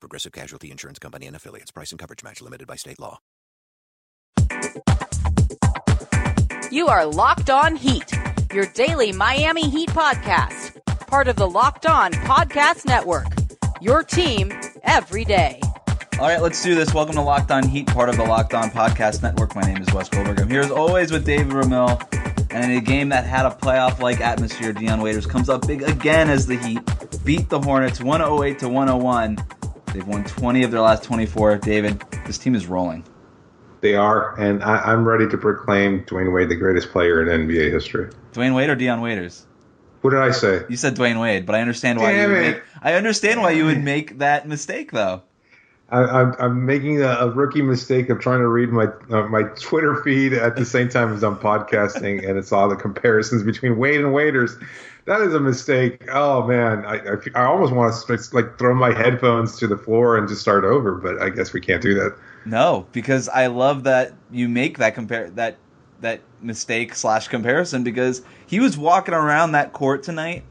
Progressive Casualty Insurance Company and affiliates. Price and coverage match limited by state law. You are Locked On Heat, your daily Miami Heat podcast, part of the Locked On Podcast Network. Your team every day. All right, let's do this. Welcome to Locked On Heat, part of the Locked On Podcast Network. My name is Wes Goldberg. I'm here as always with David Ramil. And in a game that had a playoff like atmosphere, Dion Waiters comes up big again as the Heat beat the Hornets 108 to 101. They've won 20 of their last 24. David, this team is rolling. They are, and I, am ready to proclaim Dwyane Wade the greatest player in NBA history. Dwyane Wade or Dion Waiters? What did I say? You said Dwyane Wade, but I understand why Damn you would make. I understand why you would make that mistake, though. I, am making a, a, rookie mistake of trying to read my uh, my Twitter feed at the same time as I'm podcasting, and it's all the comparisons between Wade and Waiters. That is a mistake. Oh man, I, I, I almost want to like throw my headphones to the floor and just start over, but I guess we can't do that. No, because I love that you make that compare that that mistake slash comparison because he was walking around that court tonight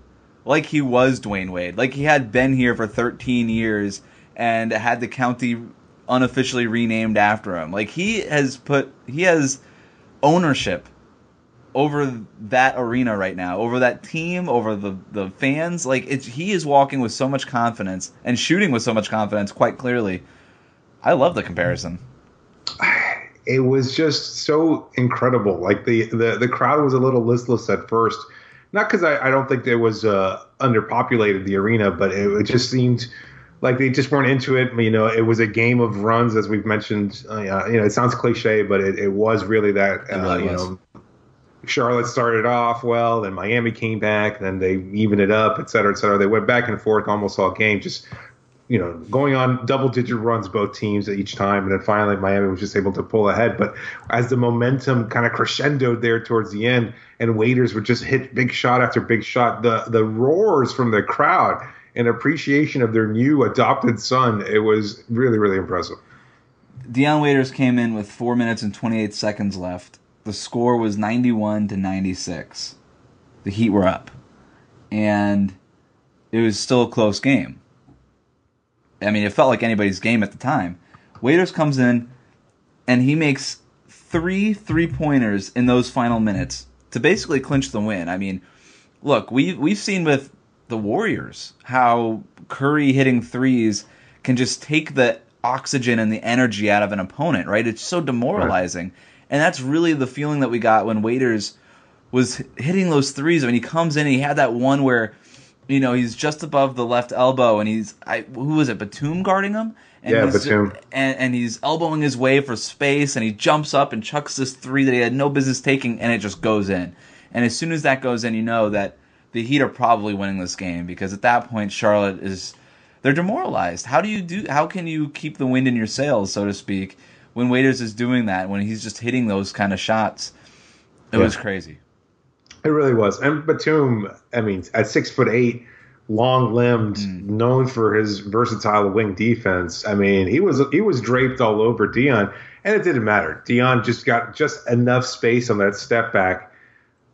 like he was Dwyane Wade, like he had been here for 13 years and had the county unofficially renamed after him. Like he has put he has ownership over that arena right now, over that team, over the the fans. Like it's he is walking with so much confidence and shooting with so much confidence quite clearly. I love the comparison. It was just so incredible. Like the the, the crowd was a little listless at first. Not because I, I don't think there was uh, underpopulated the arena, but it, it just seemed like they just weren't into it. You know, it was a game of runs, as we've mentioned. Uh, you know, it sounds cliche, but it, it was really that. Uh, really you was. know, Charlotte started off well, then Miami came back, then they evened it up, et cetera, et cetera. They went back and forth almost all game, just you know, going on double digit runs both teams at each time, and then finally Miami was just able to pull ahead. But as the momentum kind of crescendoed there towards the end, and Waiters would just hit big shot after big shot, the the roars from the crowd and appreciation of their new adopted son. It was really, really impressive. Dion Waiters came in with four minutes and 28 seconds left. The score was 91 to 96. The Heat were up. And it was still a close game. I mean, it felt like anybody's game at the time. Waiters comes in and he makes three three pointers in those final minutes to basically clinch the win. I mean, look, we we've seen with the Warriors, how Curry hitting threes can just take the oxygen and the energy out of an opponent, right? It's so demoralizing. Right. And that's really the feeling that we got when Waiters was hitting those threes. When he comes in, he had that one where, you know, he's just above the left elbow, and he's I, who was it, Batum guarding him? And yeah, Batum. And, and he's elbowing his way for space, and he jumps up and chucks this three that he had no business taking, and it just goes in. And as soon as that goes in, you know that the Heat are probably winning this game because at that point Charlotte is they're demoralized. How do you do? How can you keep the wind in your sails, so to speak, when Waiters is doing that? When he's just hitting those kind of shots, it yeah. was crazy. It really was. And Batum, I mean, at six foot eight, long limbed, mm. known for his versatile wing defense. I mean, he was he was draped all over Dion, and it didn't matter. Dion just got just enough space on that step back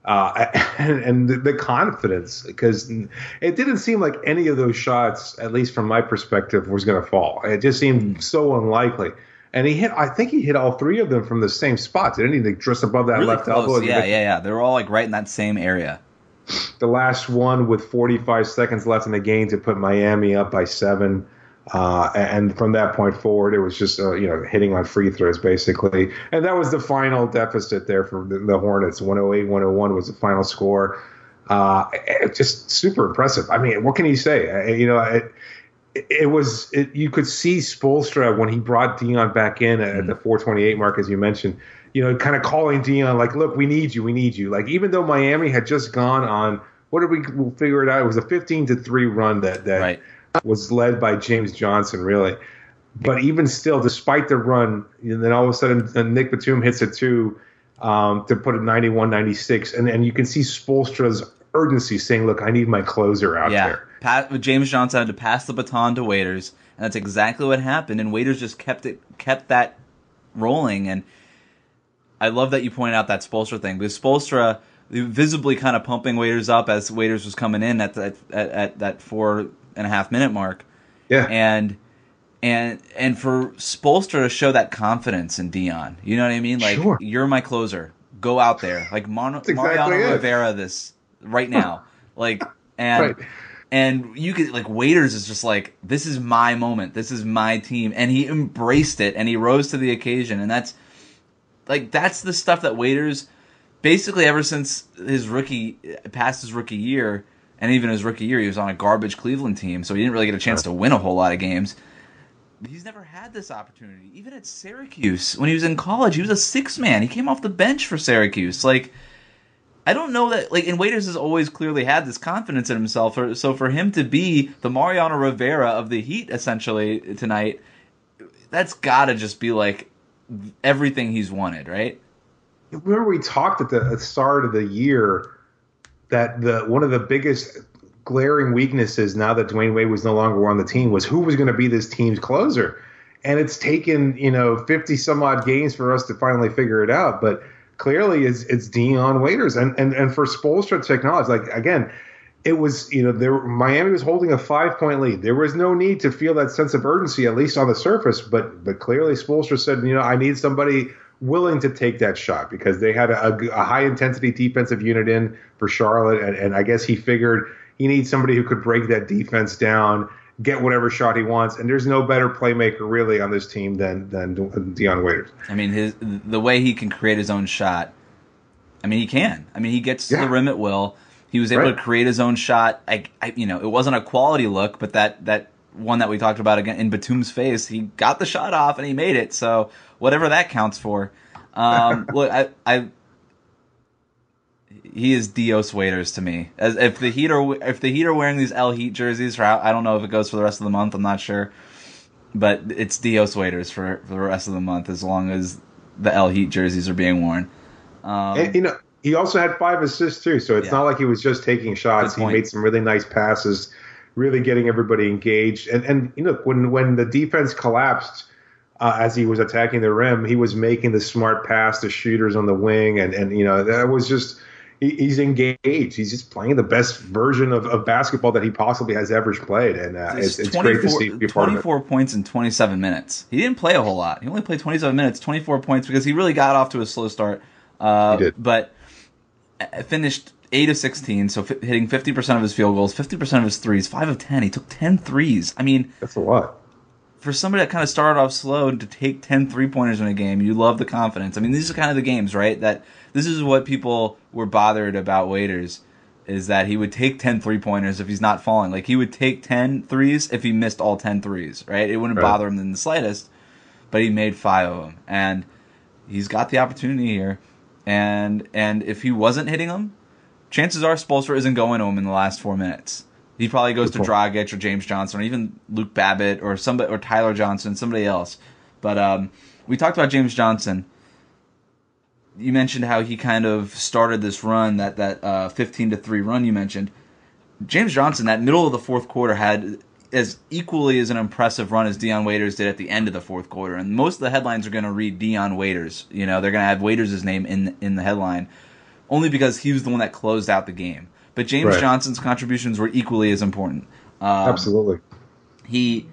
uh, and, and the, confidence because it didn't seem like any of those shots, at least from my perspective, was going to fall. It just seemed so unlikely. And he hit, I think he hit all three of them from the same spot. Didn't he? Like just above that really left close. elbow. Yeah, yeah, yeah. They were all like right in that same area. The last one with 45 seconds left in the game to put Miami up by seven. Uh, and from that point forward, it was just uh, you know hitting on free throws basically, and that was the final deficit there for the, the Hornets. 108, 101 was the final score. Uh, just super impressive. I mean, what can you say? You know, it, it was it, you could see Spoelstra when he brought Dion back in at, mm-hmm. the 428 mark, as you mentioned. You know, kind of calling Dion like, "Look, we need you, we need you." Like even though Miami had just gone on, what did we we'll figure it out? It was a 15 to three run that that. Right was led by James Johnson, really. But even still, despite the run, and then all of a sudden uh, Nick Batum hits a two um, to put it 91 96. And, and you can see Spoelstra's urgency saying, Look, I need my closer out yeah. there. Pat, James Johnson had to pass the baton to Waiters, and that's exactly what happened. And Waiters just kept it, kept that rolling. And I love that you pointed out that Spoelstra thing because Spoelstra visibly kind of pumping Waiters up as Waiters was coming in at that at, at, that four and a half minute mark. Yeah, and and and for Spoelstra to show that confidence in Dion, you know what I mean? Like sure. you're my closer. Go out there, like Mon- exactly Mariano it. Rivera. This right now, like and. Right. And you could like Waiters is just like this is my moment, this is my team, and he embraced it and he rose to the occasion, and that's like that's the stuff that Waiters basically ever since his rookie past his rookie year and even his rookie year he was on a garbage Cleveland team so he didn't really get a chance to win a whole lot of games. He's never had this opportunity even at Syracuse. When he was in college he was a six man he came off the bench for Syracuse. Like I don't know that like and Waiters has always clearly had this confidence in himself so for him to be the Mariano Rivera of the Heat essentially tonight that's got to just be like everything he's wanted right? Remember we talked at the start of the year that the one of the biggest glaring weaknesses now that Dwyane Wade was no longer on the team was who was going to be this team's closer. And it's taken, you know, 50 some odd games for us to finally figure it out. But clearly it's, it's Dion Waiters. And, and, and for Spoelstra to acknowledge, like, again, it was, you know, there Miami was holding a five point lead. There was no need to feel that sense of urgency, at least on the surface. But but clearly Spoelstra said, you know, I need somebody willing to take that shot because they had a, a high intensity defensive unit in for Charlotte, and, and, I guess he figured he needs somebody who could break that defense down, get whatever shot he wants, and there's no better playmaker really on this team than than Dion Waiters. I mean, his the way he can create his own shot. I mean, he can. I mean, he gets to the rim at will. He was able Right. to create his own shot. I, I, you know, it wasn't a quality look, but that that one that we talked about again in Batum's face, he got the shot off and he made it. So whatever that counts for. Um, look, I, I, he is Dios Waiters to me. As if the Heat are if the Heat are wearing these El Heat jerseys for I don't know if it goes for the rest of the month. I'm not sure, but it's Dios Waiters for for the rest of the month as long as the El Heat jerseys are being worn. Um, and you know, he also had five assists too, so it's Yeah. not like he was just taking shots. He made some really nice passes, really getting everybody engaged. And and you know, when when the defense collapsed. Uh, as he was attacking the rim, he was making the smart pass to shooters on the wing, and, and you know that was just he, he's engaged. He's just playing the best version of, of basketball that he possibly has ever played, and uh, it's, it's great to see be a part of it. 24 points in 27 minutes. He didn't play a whole lot. He only played 27 minutes, 24 points because he really got off to a slow start. Uh, He did. But uh, finished 8 of 16, so fi- hitting 50% of his field goals, 50% of his threes, 5 of 10. He took 10 threes. I mean, That's a lot. For somebody that kind of started off slow to take 10 three pointers in a game, you love the confidence. I mean, these are kind of the games, right? That this is what people were bothered about Waiters is that he would take 10 three pointers if he's not falling. Like he would take 10 threes if he missed all 10 threes, right? It wouldn't Right. bother him in the slightest, but he made 5 of them. And he's got the opportunity here. And and if he wasn't hitting them, chances are Spoelstra isn't going to him in the last 4 minutes. He probably goes to Goran Dragic or James Johnson or even Luke Babbitt or somebody or Tyler Johnson, somebody else. But um, we talked about James Johnson. You mentioned how he kind of started this run that that uh, fifteen to three run you mentioned. James Johnson, that middle of the fourth quarter, had as equally as an impressive run as Dion Waiters did at the end of the fourth quarter. And most of the headlines are going to read Dion Waiters. You know, they're going to have Waiters' name in in the headline, only because he was the one that closed out the game. But James Right. Johnson's contributions were equally as important. Um, Absolutely. he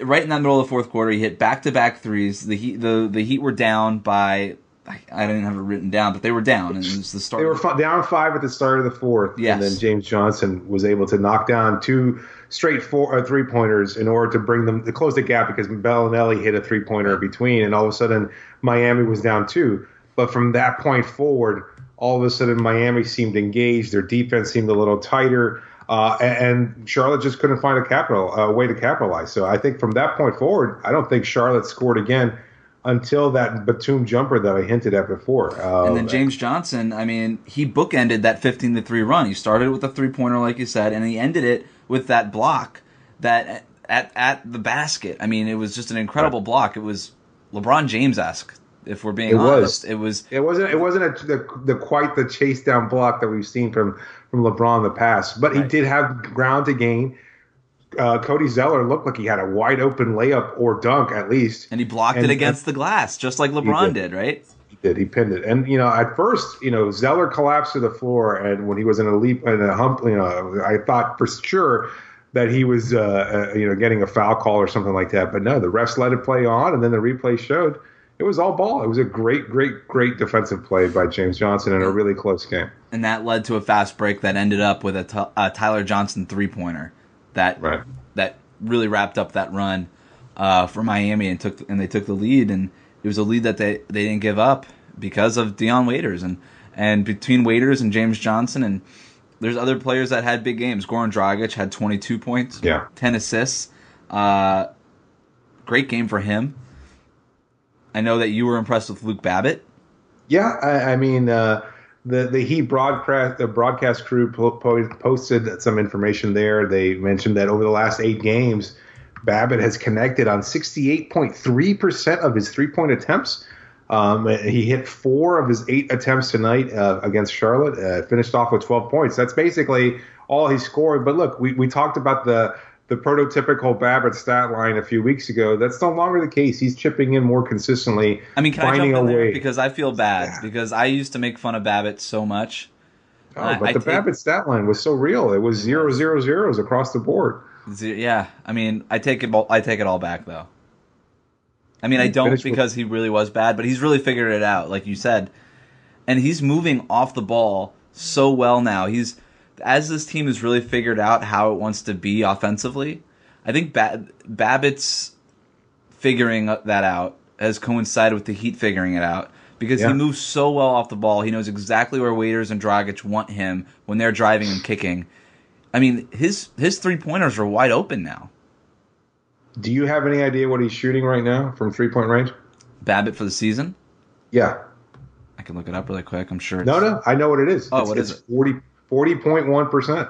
right in that middle of the fourth quarter he hit back to back threes. The heat the the Heat were down by I, I didn't have it written down, but they were down, and it was the start. They were down five at the start of the fourth, Yes. and then James Johnson was able to knock down two straight four uh, three pointers in order to bring them to close the gap because Belinelli hit a three pointer between, and all of a sudden Miami was down two. But from that point forward, all of a sudden Miami seemed engaged. Their defense seemed a little tighter. Uh, and, Charlotte just couldn't find a capital uh, way to capitalize. So I think from that point forward, I don't think Charlotte scored again until that Batum jumper that I hinted at before. And then James Johnson, I mean, he bookended that 15 to 3 run. He started with a three pointer, like you said, and he ended it with that block that at at the basket. I mean, it was just an incredible block. It was LeBron James esque. If we're being It was. it was. It wasn't. It wasn't a, the, the quite the chase down block that we've seen from from LeBron in the past, but he did have ground to gain. Uh, Cody Zeller looked like he had a wide open layup or dunk at least. And he blocked And- it against the glass, just like LeBron did. did, right? He did. He pinned it, and you know, at first, you know, Zeller collapsed to the floor, and when he was in a leap and a hump, you know, I thought for sure that he was, uh, uh, you know, getting a foul call or something like that. But no, the refs let it play on, and then the replay showed it was all ball. It was a great, great, great defensive play by James Johnson in a really close game. And that led to a fast break that ended up with a, t- a Tyler Johnson three pointer that Right. that really wrapped up that run uh, for Miami and took and they took the lead and it was a lead that they, they didn't give up because of Dion Waiters and and between Waiters and James Johnson and there's other players that had big games. Goran Dragic had 22 points, Yeah. 10 assists. Uh, great game for him. I know that you were impressed with Luke Babbitt. Yeah, I, I mean, uh, the the Heat broadcast the broadcast crew po- po- posted some information there. They mentioned that over the last eight games, Babbitt has connected on sixty eight point three percent of his three point attempts. Um, he hit four of his eight attempts tonight uh, against Charlotte. Uh, finished off with twelve points. That's basically all he scored. But look, we, we talked about the the prototypical Babbitt stat line a few weeks ago. That's no longer the case. He's chipping in more consistently. I mean, can I jump in there way. because I feel bad because I used to make fun of Babbitt so much. Oh, I- but I the take- Babbitt stat line was so real. It was zero zero zeros across the board. Yeah, I mean, I take it. all- I take it all back though. I mean, I don't because he really was bad, but he's really figured it out, like you said, and he's moving off the ball so well now. He's as this team has really figured out how it wants to be offensively. I think ba- Babbitt's figuring that out has coincided with the Heat figuring it out because Yeah. he moves so well off the ball. He knows exactly where Waiters and Dragic want him when they're driving and kicking. I mean, his his three pointers are wide open now. Do you have any idea what he's shooting right now from three point range? Babbitt for the season. Yeah. I can look it up really quick. I'm sure. It's, No, no, I know what it is. Oh, it's, what is it's it? 40 40.1 percent.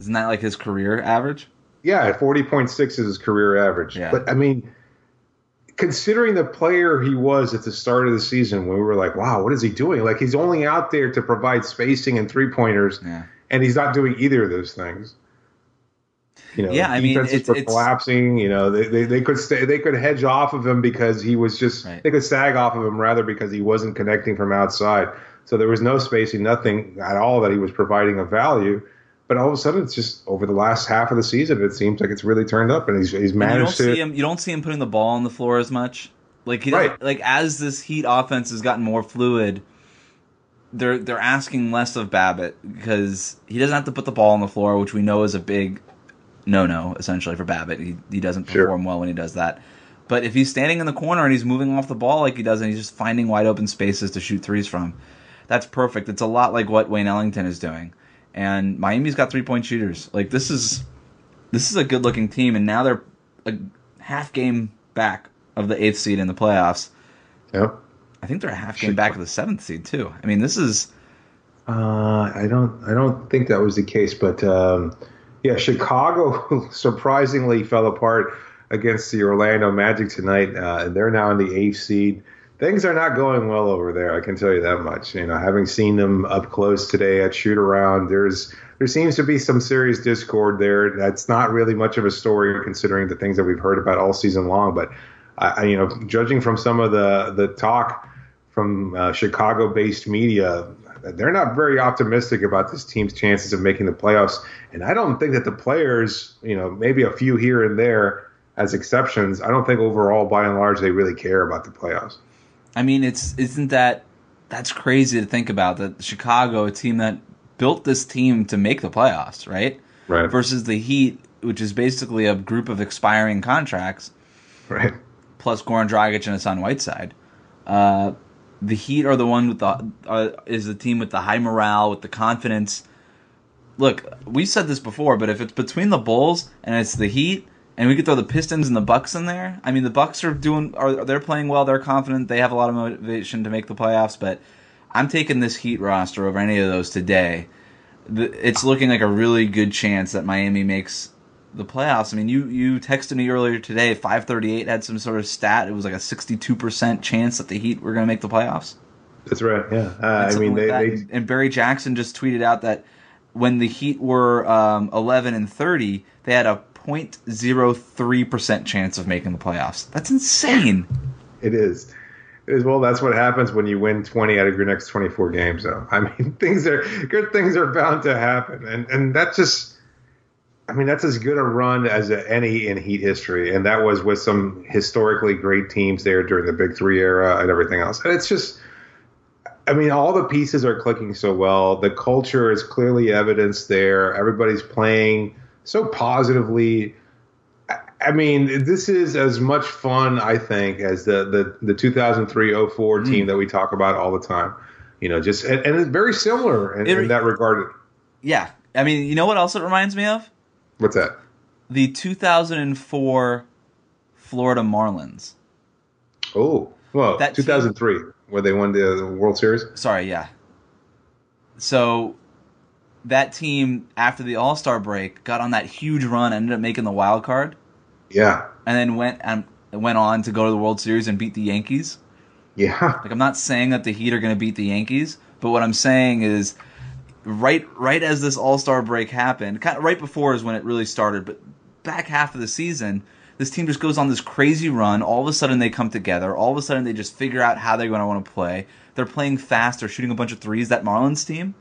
Isn't that like his career average? Yeah, forty point six is his career average. Yeah. But I mean, considering the player he was at the start of the season, when we were like, "Wow, what is he doing?" Like he's only out there to provide spacing and three pointers, Yeah. and he's not doing either of those things. You know, Yeah, I mean, defenses it's- were it's- collapsing. You know, they, they, they could stay, they could hedge off of him because he was just Right. they could sag off of him rather because he wasn't connecting from outside. So there was no spacing, nothing at all that he was providing of value. But all of a sudden, it's just over the last half of the season, it seems like it's really turned up, and he's he's And you don't to. see him. You don't see him putting the ball on the floor as much. Like he Right. like as this Heat offense has gotten more fluid, they're they're asking less of Babbitt because he doesn't have to put the ball on the floor, which we know is a big no no essentially for Babbitt. He he doesn't Sure. perform well when he does that. But if he's standing in the corner and he's moving off the ball like he does, and he's just finding wide open spaces to shoot threes from, that's perfect. It's a lot like what Wayne Ellington is doing. And Miami's got three point shooters. Like this is this is a good looking team, and now they're a half game back of the eighth seed in the playoffs. Yeah. I think they're a half game back of the seventh seed too. I mean, this is Uh, I don't I don't think that was the case, but um, yeah, Chicago surprisingly fell apart against the Orlando Magic tonight. Uh, and they're now in the eighth seed. Things are not going well over there. I can tell you that much. You know, having seen them up close today at shoot around, there's there seems to be some serious discord there. That's not really much of a story considering the things that we've heard about all season long. But I, you know, judging from some of the the talk from uh, Chicago-based media, they're not very optimistic about this team's chances of making the playoffs. And I don't think that the players, you know, maybe a few here and there as exceptions, I don't think overall, by and large, they really care about the playoffs. I mean, it's isn't that that's crazy to think about that Chicago, a team that built this team to make the playoffs, right? Right. Versus the Heat, which is basically a group of expiring contracts, Right. plus Goran Dragic and Hassan Whiteside. Uh, the Heat are the one with the uh, is the team with the high morale, with the confidence. Look, we said this before, but if it's between the Bulls and it's the Heat, and we could throw the Pistons and the Bucks in there. I mean, the Bucks are doing are they're playing well. They're confident. They have a lot of motivation to make the playoffs. But I'm taking this Heat roster over any of those today. The- It's looking like a really good chance that Miami makes the playoffs. I mean, you you texted me earlier today. Five thirty eight had some sort of stat. It was like a sixty two percent chance that the Heat were going to make the playoffs. That's right. Yeah. Uh, I mean, like they, they and Barry Jackson just tweeted out that when the Heat were um, eleven and thirty, they had a 0.03 percent chance of making the playoffs. That's insane. It is. It is well. That's what happens when you win twenty out of your next twenty-four games. Though I mean, things are good. Things are bound to happen, and and that's just. I mean, that's as good a run as any in Heat history, and that was with some historically great teams there during the Big Three era and everything else. And it's just. I mean, all the pieces are clicking so well. The culture is clearly evidenced there. Everybody's playing so positively. I mean, this is as much fun, I think, as the the, the 2003-04 hmm. team that we talk about all the time. You know, just and, and it's very similar in, It- in that regard. Yeah, I mean, you know what else it reminds me of? What's that? The 2004 Florida Marlins. Oh, well, That team- 2003, where they won the World Series. Sorry, yeah. So that team after the All Star break got on that huge run, ended up making the wild card, Yeah, and then went and went on to go to the World Series and beat the Yankees. yeah, Like I'm not saying that the Heat are going to beat the Yankees, but what I'm saying is right right as this All-Star break happened, kind of right before is when it really started, but back half of the season, this team just goes on this crazy run. All of a sudden they come together. All of a sudden they just figure out how they're going to want to play. They're playing fast, they're shooting a bunch of threes that Marlins team.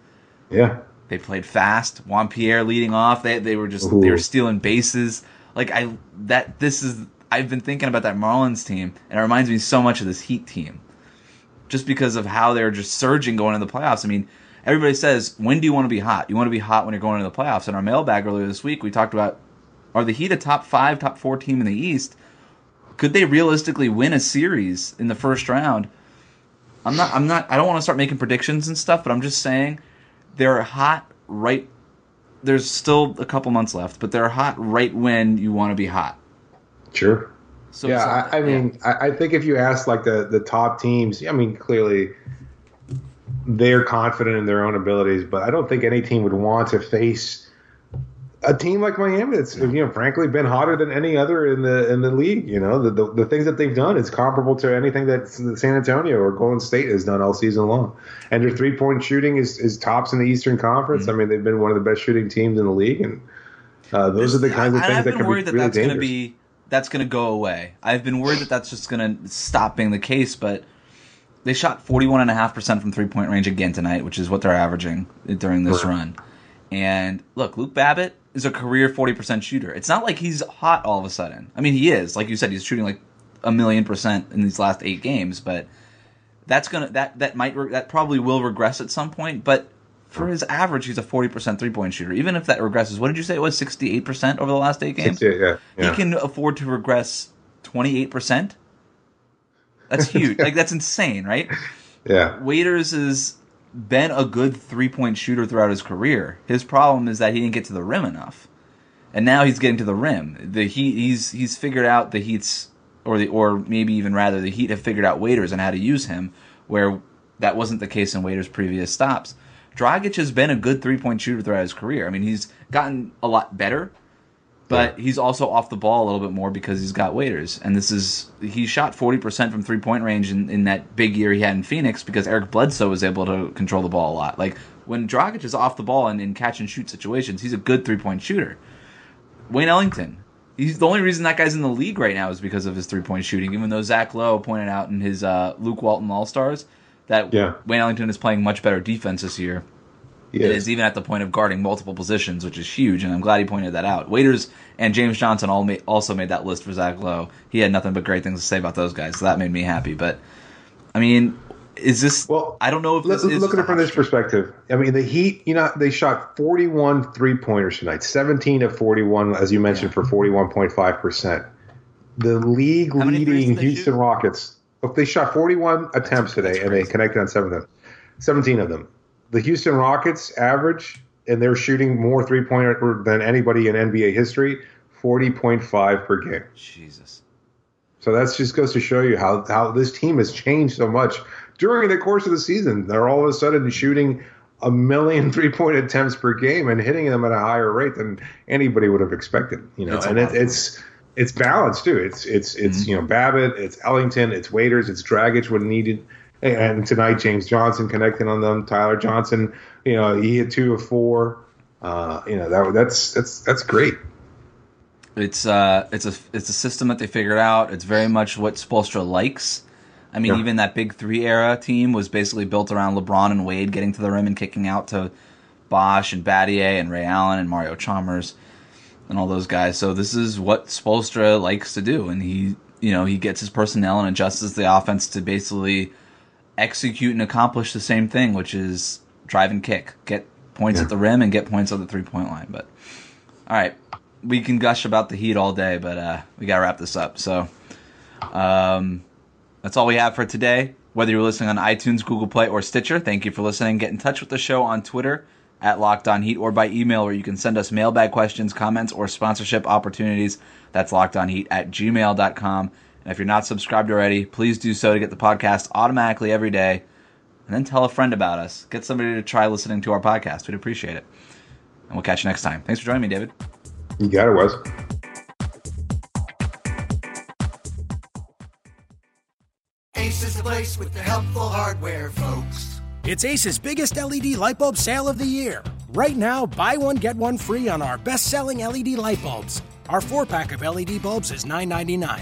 yeah. They played fast. Juan Pierre leading off. They they were just they were stealing bases. Like I that this is I've been thinking about that Marlins team, and it reminds me so much of this Heat team, just because of how they're just surging going into the playoffs. I mean, everybody says when do you want to be hot? You want to be hot when you're going into the playoffs. In our mailbag earlier this week, we talked about are the Heat a top five, top four team in the East? Could they realistically win a series in the first round? I'm not. I'm not. I don't want to start making predictions and stuff, but I'm just saying they're hot right. There's still a couple months left, but they're hot right when you want to be hot. Sure. So yeah, so- I, I mean, I, I think if you ask like the the top teams, I mean, clearly they're confident in their own abilities, but I don't think any team would want to face a team like Miami that's you know frankly been hotter than any other in the in the league. You know, the the, the things that they've done is comparable to anything that San Antonio or Golden State has done all season long. And their three point shooting is is tops in the Eastern Conference. I mean, they've been one of the best shooting teams in the league, and uh, those are the kinds of I- things I've that can worried be that really that's going to dangerous. be that's going to go away. I've been worried that that's just going to stop being the case, but they shot 41.5% from three point range again tonight, which is what they're averaging during this Right. run. And look, Luke Babbitt is a career 40% shooter. It's not like he's hot all of a sudden. I mean, he is. Like you said, he's shooting like a million percent in these last eight games, but that's gonna that that might re- that probably will regress at some point. But for his average, he's a 40% three point shooter. Even if that regresses, what did you say it was 68% over the last eight games? Yeah, yeah. He can afford to regress 28%. That's huge. like that's insane, right? yeah. Waiters has been a good three point shooter throughout his career. His problem is that he didn't get to the rim enough, and now he's getting to the rim. The Heat, he's he's figured out the Heat's, or the or maybe even rather the Heat have figured out Waiters and how to use him, where that wasn't the case in Waiters' previous stops. Dragic has been a good three point shooter throughout his career. I mean, he's gotten a lot better, but he's also off the ball a little bit more because he's got Waiters. And this is he shot forty percent from three point range in, in that big year he had in Phoenix because Eric Bledsoe was able to control the ball a lot. Like when Dragic is off the ball and in catch and shoot situations, he's a good three point shooter. Wayne Ellington. He's the only reason that guy's in the league right now is because of his three point shooting. Even though Zach Lowe pointed out in his uh, Luke Walton All Stars that Yeah. Wayne Ellington is playing much better defense this year. He It is. even at the point of guarding multiple positions, which is huge, and I'm glad he pointed that out. Waiters and James Johnson all ma- also made that list for Zach Lowe. He had nothing but great things to say about those guys, so that made me happy. But I mean, is this? Well, I don't know if Look, this is look at it from this perspective. I mean, the Heat, you know, they shot 41 three pointers tonight, 17 of 41, as you mentioned, for 41.5%. The league leading Houston shoot? Rockets, look, they shot 41 attempts today, that's and they connected on seven of them, 17 of them. The Houston Rockets average, and they're shooting more three pointer than anybody in NBA history, 40.5 per game. Jesus. So that just goes to show you how, how this team has changed so much during the course of the season. They're all of a sudden shooting a million three point attempts per game and hitting them at a higher rate than anybody would have expected. You know, It's and it, it's it's balanced too. It's it's it's Mm-hmm. you know Babbitt, it's Ellington, it's Waiters, it's Dragic when needed. And tonight, James Johnson connecting on them. Tyler Johnson, you know, he hit two of four. Uh, you know that that's that's that's great. It's uh, it's a it's a system that they figured out. It's very much what Spoelstra likes. I mean, Yeah. even that big three era team was basically built around LeBron and Wade getting to the rim and kicking out to Bosh and Battier and Ray Allen and Mario Chalmers and all those guys. So this is what Spoelstra likes to do, and he you know he gets his personnel and adjusts the offense to basically execute and accomplish the same thing, which is drive and kick, get points Yeah. at the rim and get points on the three point line. But all right, we can gush about the Heat all day, but uh, we got to wrap this up. So um, that's all we have for today. Whether you're listening on iTunes, Google Play, or Stitcher, thank you for listening. Get in touch with the show on Twitter at Locked On Heat or by email where you can send us mailbag questions, comments, or sponsorship opportunities. That's lockedonheat at gmail.com. And if you're not subscribed already, please do so to get the podcast automatically every day. And then tell a friend about us. Get somebody to try listening to our podcast. We'd appreciate it. And we'll catch you next time. Thanks for joining me, David. You got it, Wes. Ace is the place with the helpful hardware, folks. It's Ace's biggest LED light bulb sale of the year. Right now, buy one, get one free on our best selling LED light bulbs. Our four pack of LED bulbs is $9.99,